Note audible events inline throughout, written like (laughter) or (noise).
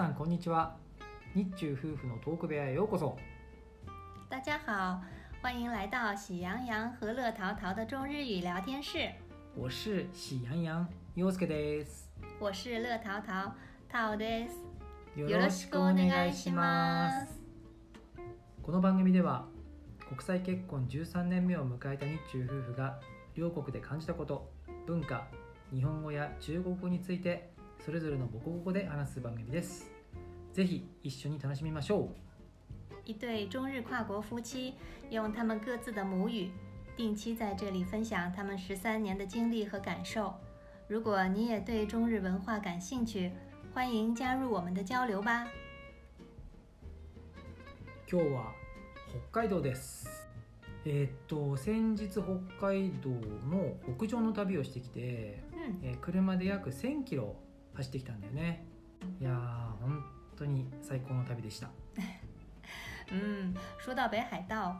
さんこんにちは日中夫婦のトーク部屋へようこそ大家好，欢迎来到喜羊羊和乐淘淘的中日语聊天室。我是喜羊羊です我是乐淘淘，淘です。よよろしくお願いします。この番組では国際結婚13年目を迎えた日中夫婦が両国で感じたこと文化日本語や中国語についてそれぞれの母国語で話す番組ですぜひ一緒に楽しみましょ一对中日跨国夫妻用他们各自的母语，定期在这里分享他们十三年的经历和感受。如果你也对中日文化感兴趣，欢迎加入我们的交流吧。う今日は北海道ですえーっと先日北海道の北上の旅をしてきて、嗯，えー車で約1000キロ走ってきたんだよね。いやー本当に最高の旅でした。嗯，(laughs) 说到北海道，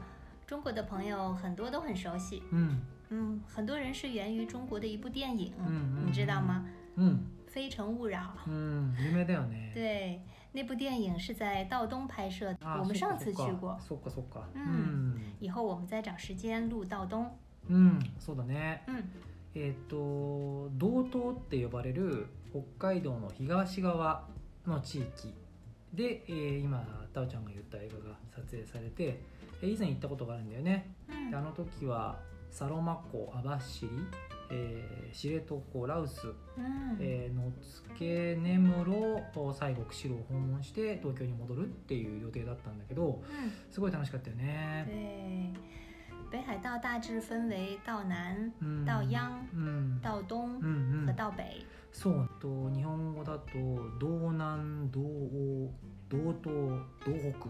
中国的朋友很多都很熟悉。うん。嗯，很多人是源于中国的一部电影，嗯嗯你知道吗？うん非诚勿扰》。うん有名だよね。对，那部电影是在道东拍摄的，あ我们上次去过。そっかそっか。うん以后我们再找时间录道东。うん、うん、そうだね。嗯。えっ、と道東って呼ばれる北海道の東側の地域で、えー今タオちゃんが言った映画が撮影されて、えー以前行ったことがあるんだよね。であ嗯の時はサロマ湖網走、えー知床羅臼、嗯えー野付根室西国釧路を訪問して東京に戻るっていう予定だったんだけど嗯，すごい楽しかったよね。对，北海道大致分为道南、うん。道央、うん。道东うんうん。和道北。そうと日本語だと道南道央道東道北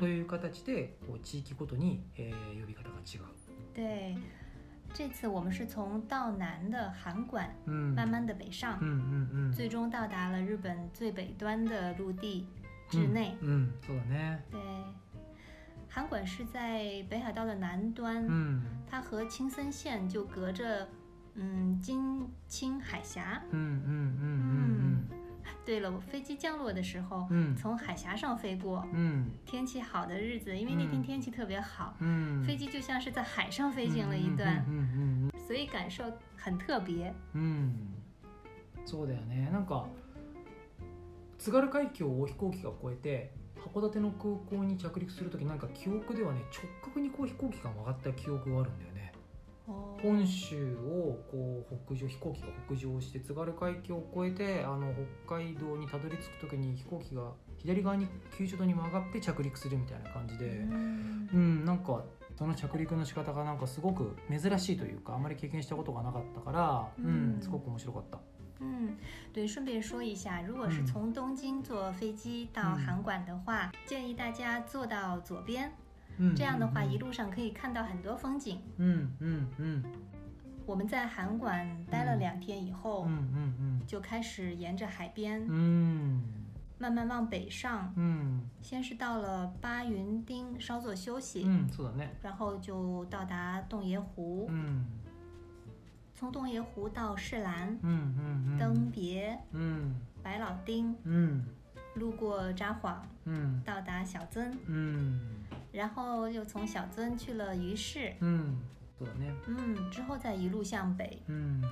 と嗯，いう形でこう地域ごとに、えー呼び方が違う、对，这次我们是从道南的函馆うん、慢慢的北上う，んうんうん最终到达了日本最北端的陆地之内。うん、うんそうだね。对，函馆是在北海道的南端，うん它和青森县就隔着嗯金青海峡。うんうんうん对了，我飞机降落的时候，うんうん从海峡上飞过，うん天气好的日子，因为那天嗯天气特别好，うん飞机就像是在海上飞行了一段，うんうん所以感受很特别。うんうんそうだよね。なんか津軽海峡を飛行機が越えて函館の空港に着陸する時なんか記憶ではね直角にこう飛行機が曲がった記憶があるんだよね。哦，本州をこう北上飛行機が北上して津軽海峡を越えてあの北海道にたどり着く時に飛行機が左側に90度に曲がって着陸するみたいな感じで嗯うんなんかその着陸の仕方がなんかすごく珍しいというかあまり経験したことがなかったから、ううん。ん、すごく面白かった。嗯，对，顺便说一下，如果是嗯从东京坐飞机到嗯。函馆的话，建议大家坐到左边，うん这样的话うん一路上可以看到很多风景。うんうんうん我们在函馆待了嗯两天以后，うんうん就开始沿着海边うんうん慢慢往北上，うん先是到了巴云町稍作休息，うんそうだね然后就到达洞爷湖，うん从洞爷湖到士兰、うんうんうん登别、うん白老町，うん路过札幌，うん到达小樽，うん 然后又从小樽去了鱼市，うんそうだね嗯，之后再一路向北，うん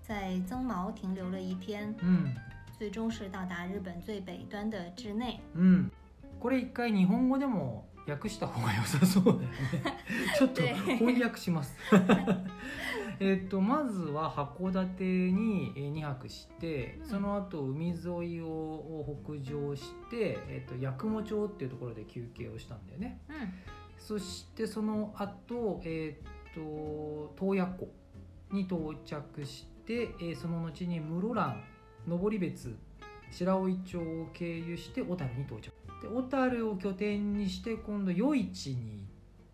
在增毛停留了一天，うん最终是到达日本最北端的志内。うんこれ一回日本語でも訳した方が良さそうだよね。(laughs) ちょっとで翻訳します (laughs) えっとまずは函館に2泊してうん。その後海沿いを北上して、えっと八雲町っていうところで休憩をしたんだよね。嗯そしてその後、えっと洞爺湖に到着して、えーその後に室蘭登別白老町を経由して小樽に到着。で小樽を拠点にして今度余市に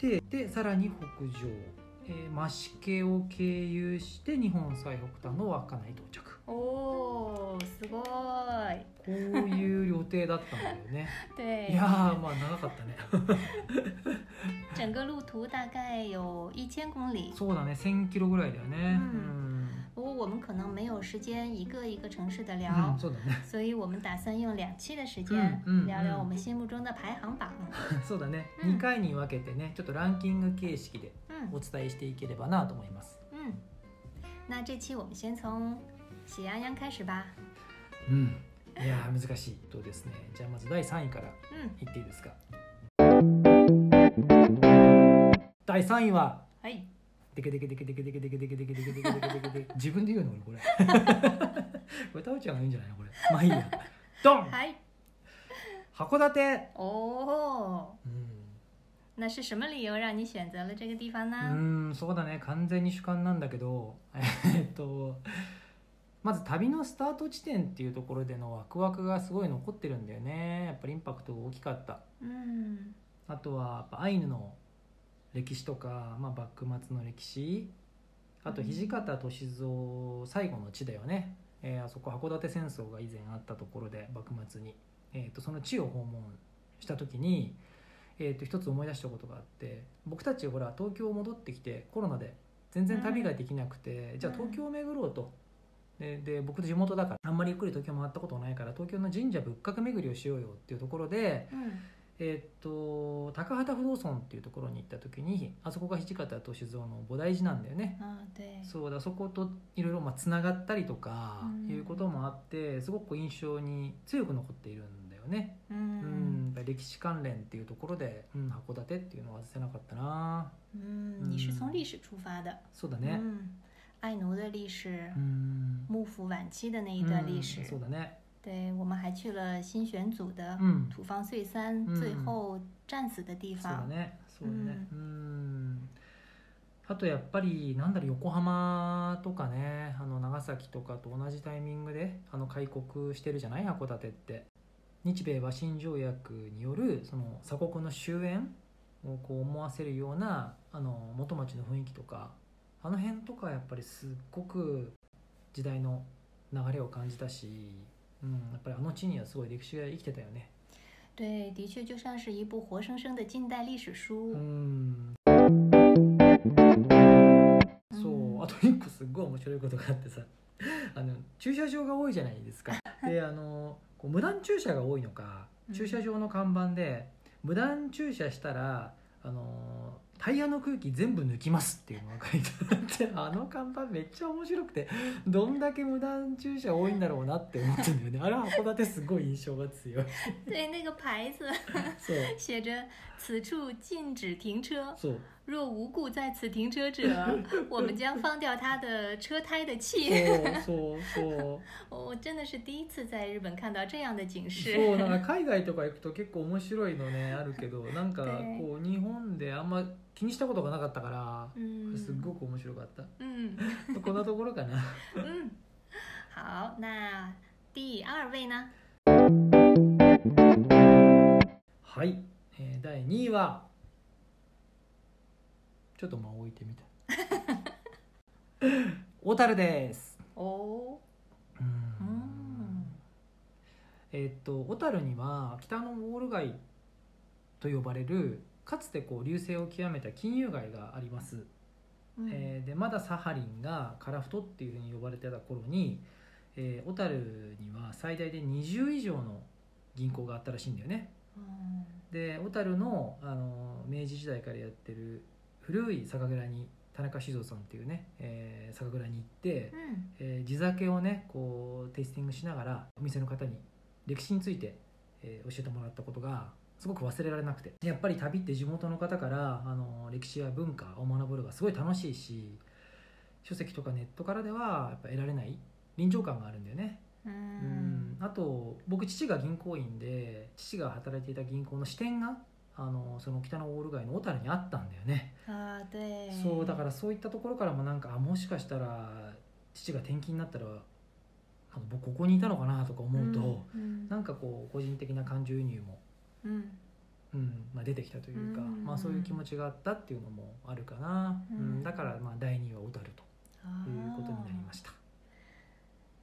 行ってでさらに北上、えー増毛を経由して日本最北端の稚内到着。哦，すごい。こういう予定だったんだよね。(laughs) 对，いやーまあ長かったね。(laughs) 整个路途大概有一千公里。そうだね1000キロぐらいだよね。うん不不过我们可能没有时间一个一个城市的聊，所以我们打算用两期的时间嗯嗯聊聊嗯我们心目中的排行榜。そうだね、うん2回に分けてねちょっとランキング形式でうんお伝えしていければなと思います。嗯，那这期我们先从喜羊羊开始吧。うん。いやー難しいとですね。じゃあまず第3位からうん，いっていいですか。第3位は？はい。デケデケデケデケデケデケデケデケデケデケデケデケデケ自分で言うの俺これこれタオちゃんが言うんじゃないのこれまあいいやドンはい。函館哦，うん那是什么理由让你选择了这个地方う呢？ーんそうだね完全に主観なんだけどえっとまず旅のスタート地点っていうところでのワクワクがすごい残ってるんだよねやっぱりインパクトが大きかった嗯あとはやっぱアイヌの歴史とか、まあ、幕末の歴史あと土方歳三最後の地だよね、えーあそこ函館戦争が以前あったところで幕末に、えー、とその地を訪問した時に、えー、と一つ思い出したことがあって僕たちほら東京戻ってきてコロナで全然旅ができなくて、じゃあ東京を巡ろうと。でで僕地元だからあんまりゆっくり東京回ったことないから東京の神社仏閣巡りをしようよっていうところで、嗯えーっと高畑不動尊っていうところに行った時にあそこが土方歳三の菩提寺なんだよね。啊，对，そうだそこといろいろまあつながったりとかうん。いうこともあってすごく印象に強く残っているんだよね、うん。嗯やっぱり歴史関連っていうところで、うん、函館っていうのは外せなかったな。嗯，你是从历史出发的，そうだね。嗯，爱奴的历史。う，ん。幕府晚期的那一段历史。うん、そうだね对我们还去了新选组的うん土方岁三嗯。最后战死的地そうだ方。ねそうだね。うん。あとやっぱりなんだろう横浜とかね。あの長崎とかと同じタイミングであの開国してるじゃない？函館って。日米和親条約によるその鎖国の終焉をこう思わせるようなあの元町の雰囲気とか。あの辺とかやっぱりすっごく時代の流れを感じたし、うん、やっぱりあの地にはすごい歴史が生きてたよね。对，的确就像是一部活生生的近代历史书。うん。うん。そう。あと一個すっごい面白いことがあってさ。(laughs) あの駐車場が多いじゃないですか。であのこう無断駐車が多いのかうん。駐車場の看板で無断駐車したらあのタイヤの空気全部抜きますっていうのが書いてあってあの看板めっちゃ面白くてどんだけ無断駐車多いんだろうなって思ってんだよね。あれは函館すごい印象が強い。对，那个牌子そう。写着“此处禁止停车，そう若无故在此停车者，(laughs) 我们将放掉他的车胎的气。そうそうそう” (laughs) 我真的是第一次在日本看到这样的警示。そうなんか海外とか行くと結構面白いのね (laughs) あるけどなんかねこう日本であんま気にしたことがなかったから嗯，すっごく面白かった、嗯こんなところかな。嗯，好，那第二位呢？はい、えー第2位はちょっと間を置いてみた (laughs) 小樽です。哦，うん。うん。えーっと小樽には北のウォール街と呼ばれるかつてこう流星を極めた金融街があります。嗯えーでまだサハリンがカラフトっていうふうに呼ばれてた頃に、えー小樽には最大で20以上の銀行があったらしいんだよね。嗯で小樽のあの明治時代からやってる古い酒蔵に田中酒造さんっていうね、えー酒蔵に行って、嗯えー地酒をねこうテイスティングしながらお店の方に歴史について、えー教えてもらったことがすごく忘れられなくて。やっぱり旅って地元の方からあの歴史や文化を学ぶのがすごい楽しいし書籍とかネットからではやっぱ得られない臨場感があるんだよね、嗯うん。あと僕父が銀行員で父が働いていた銀行の支店があのその北のオール街の小樽にあったんだよね。啊，对，そうだからそういったところからもなんかあもしかしたら父が転勤になったらあの僕ここにいたのかなとか思うと、嗯なんかこう個人的な感情移入も、嗯うんまあ、出てきたというか、うん。まあ、そういう気持ちがあったっていうのもあるかな、ううん。んだからまあ第2位は小樽ということになりま哦した、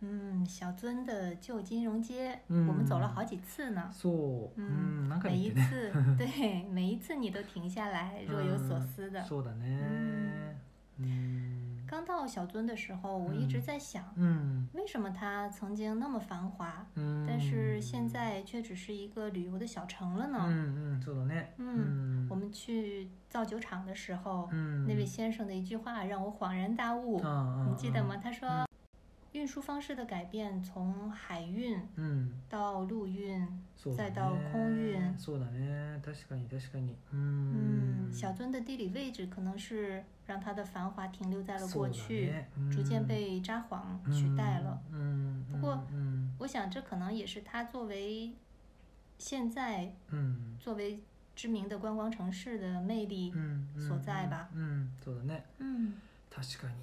嗯，小樽的旧金融街，嗯我们走了好几次呢。そう、う嗯ん、なんか每一言ってね次，(laughs) 对，每一次你都停下来，若有所思的。そうだねうん刚 到小樽的时候，我一直在想，うん为什么它曾经那么繁华，うん但是现在却只是一个旅游的小城了うん呢？うんそうだね嗯，我ん们去造酒厂的时候，うん那位先生的一句话让我恍然大悟，ああ你记得吗？他说， 运输方式的改变，从海运うん到陆运，そうだね再到空运そうだね確かに確かにう嗯，ん小樽的地理位置可能是让它的繁华停留在了そうだ过去，ねうん逐渐被札幌取代了。うん不过うん我想，这可能也是它作为现在うん作为知名的观光城市的魅力う。んうん所在吧うんそうだね嗯確かに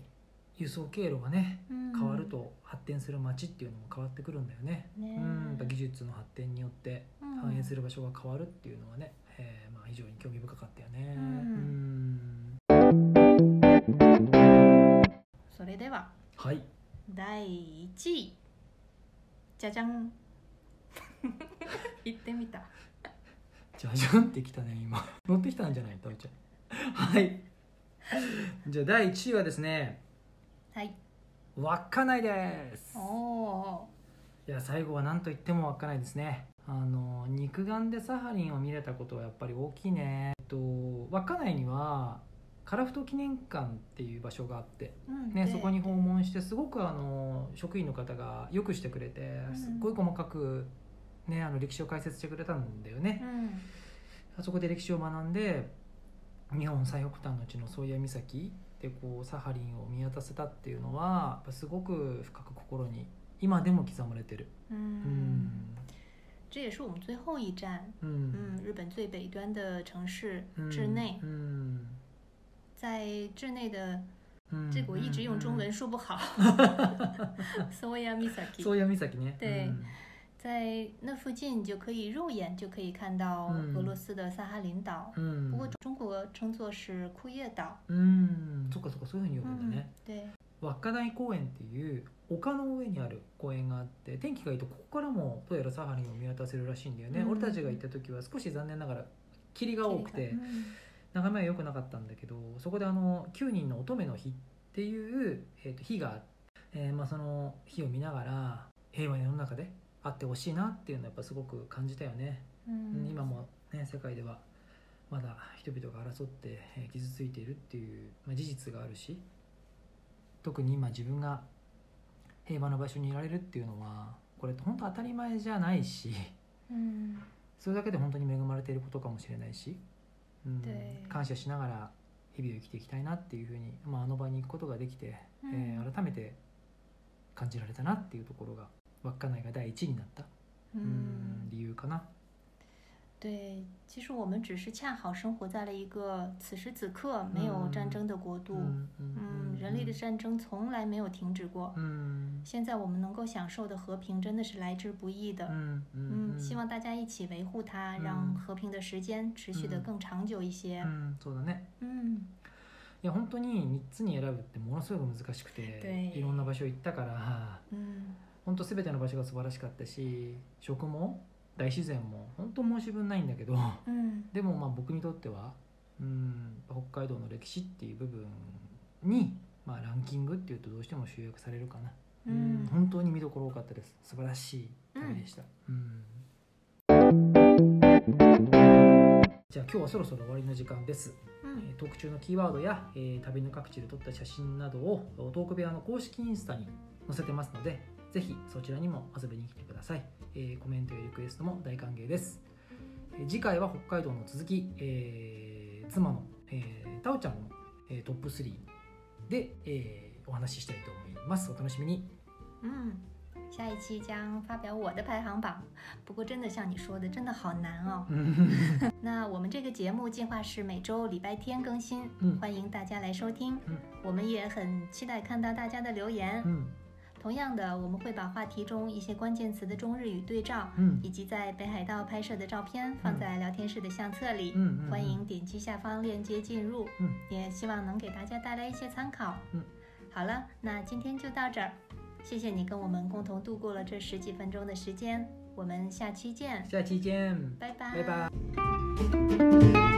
輸送経路がね嗯，変わると発展する街っていうのも変わってくるんだよね。ね。うん。技術の発展によって嗯反映する場所が変わるっていうのはね、えーまあ、非常に興味深かったよね。うん。うんそれでははい。第1位。じゃじゃん。(laughs) 行ってみた。じゃじゃんってきたね今。乗ってきたんじゃない？タオちゃん。はい。じゃあ第1位はですねはい。稚内です。おおいや最後は何と言っても稚内ですね。あの肉眼でサハリンを見れたことはやっぱり大きいね。えっと稚内には樺太記念館っていう場所があって、ね、对そこに訪問してすごくあの職員の方がよくしてくれてうん。すっごい細かく、ね、あの歴史を解説してくれたんだよね、うん。あそこで歴史を学んで日本最北端のうちの宗谷岬でこうサハリンを見渡せたっていうのはすごく深く心に今でも刻まれてる。嗯うん。这也是我们最后一站，うん嗯，日本最北端的城市うん志内，うん在志内的うん这个我一直用中文うん说不好，索亚米萨基，宗谷岬ね。对。うん在那附近就可以肉眼就可以看到嗯俄罗斯的萨哈林岛，うん不过中国称作是库页岛。うんそっかそっかそういうふうに呼ぶんだ嗯ね、，对，稚内公園っていう丘の上にある公園があって天気がいいとここからもどうやらサハリンを見渡せるらしいんだよね、うん。俺たちが行った時は少し残念ながら霧が多くて嗯眺めは良くなかったんだけどそこであの9人の乙女の日っていう、えー、と日があって、えーまあ、その日を見ながら平和な世の中であってほしいなっていうのはやっぱすごく感じたよね、嗯今も、ね、世界ではまだ人々が争って、えー傷ついているっていう、まあ、事実があるし特に今自分が平和な場所にいられるっていうのはこれ本当当たり前じゃないし嗯それだけで本当に恵まれていることかもしれないし、うんで感謝しながら日々を生きていきたいなっていうふうに、まあ、あの場に行くことができて、えー改めて感じられたなっていうところが稚内が第一になった、うん。嗯，理由かな。对，其实我们只是恰好生活在了一个此时此刻没有战争的国度。うん嗯，人类的战争从来没有停止过。うん现在我们能够享受的和平真的是来之不易的。うんうん嗯，希望大家一起维护它，嗯。让和平的时间持续的嗯。更长久一些。う。んそうだね。嗯。いや本当に3つに選ぶってものすごく難しくて对。いろんな場所行ったから嗯本当全ての場所が素晴らしかったし食も大自然も本当申し分ないんだけど嗯でもまあ僕にとってはうん北海道の歴史っていう部分に、まあ、ランキングっていうとどうしても集約されるかな、嗯本当に見どころ多かったです。素晴らしい旅でした、うん。じゃあ今日はそろそろ終わりの時間です。嗯えートーク中のキーワードや、えー旅の各地で撮った写真などをトーク部屋の公式インスタに載せてますのでぜひそちらにも遊びに来てください、えーコメントやリクエストも大歓迎です、えー次回は北海道の続き、えー妻の、えー、タオちゃんの、えートップ3で、えーお話ししたいと思いますお楽しみに嗯，下一期将发表我的排行榜。不过真的像你说的，真的好难哦。(laughs) 那我们这个节目计划是每周礼拜天更新，嗯欢迎大家来收听。嗯我们也很期待看到大家的留言。うん同样的，我们会把话题中一些关键词的中日语对照，うん以及在北海道拍摄的照片放在聊天室的相册里。うんうん欢迎点击下方链接进入，嗯也希望能给大家带来一些参考。嗯，好了，那今天就到这儿，谢谢你跟我们共同度过了这十几分钟的时间，我们下期见，下期見拜拜，バイバイ (laughs)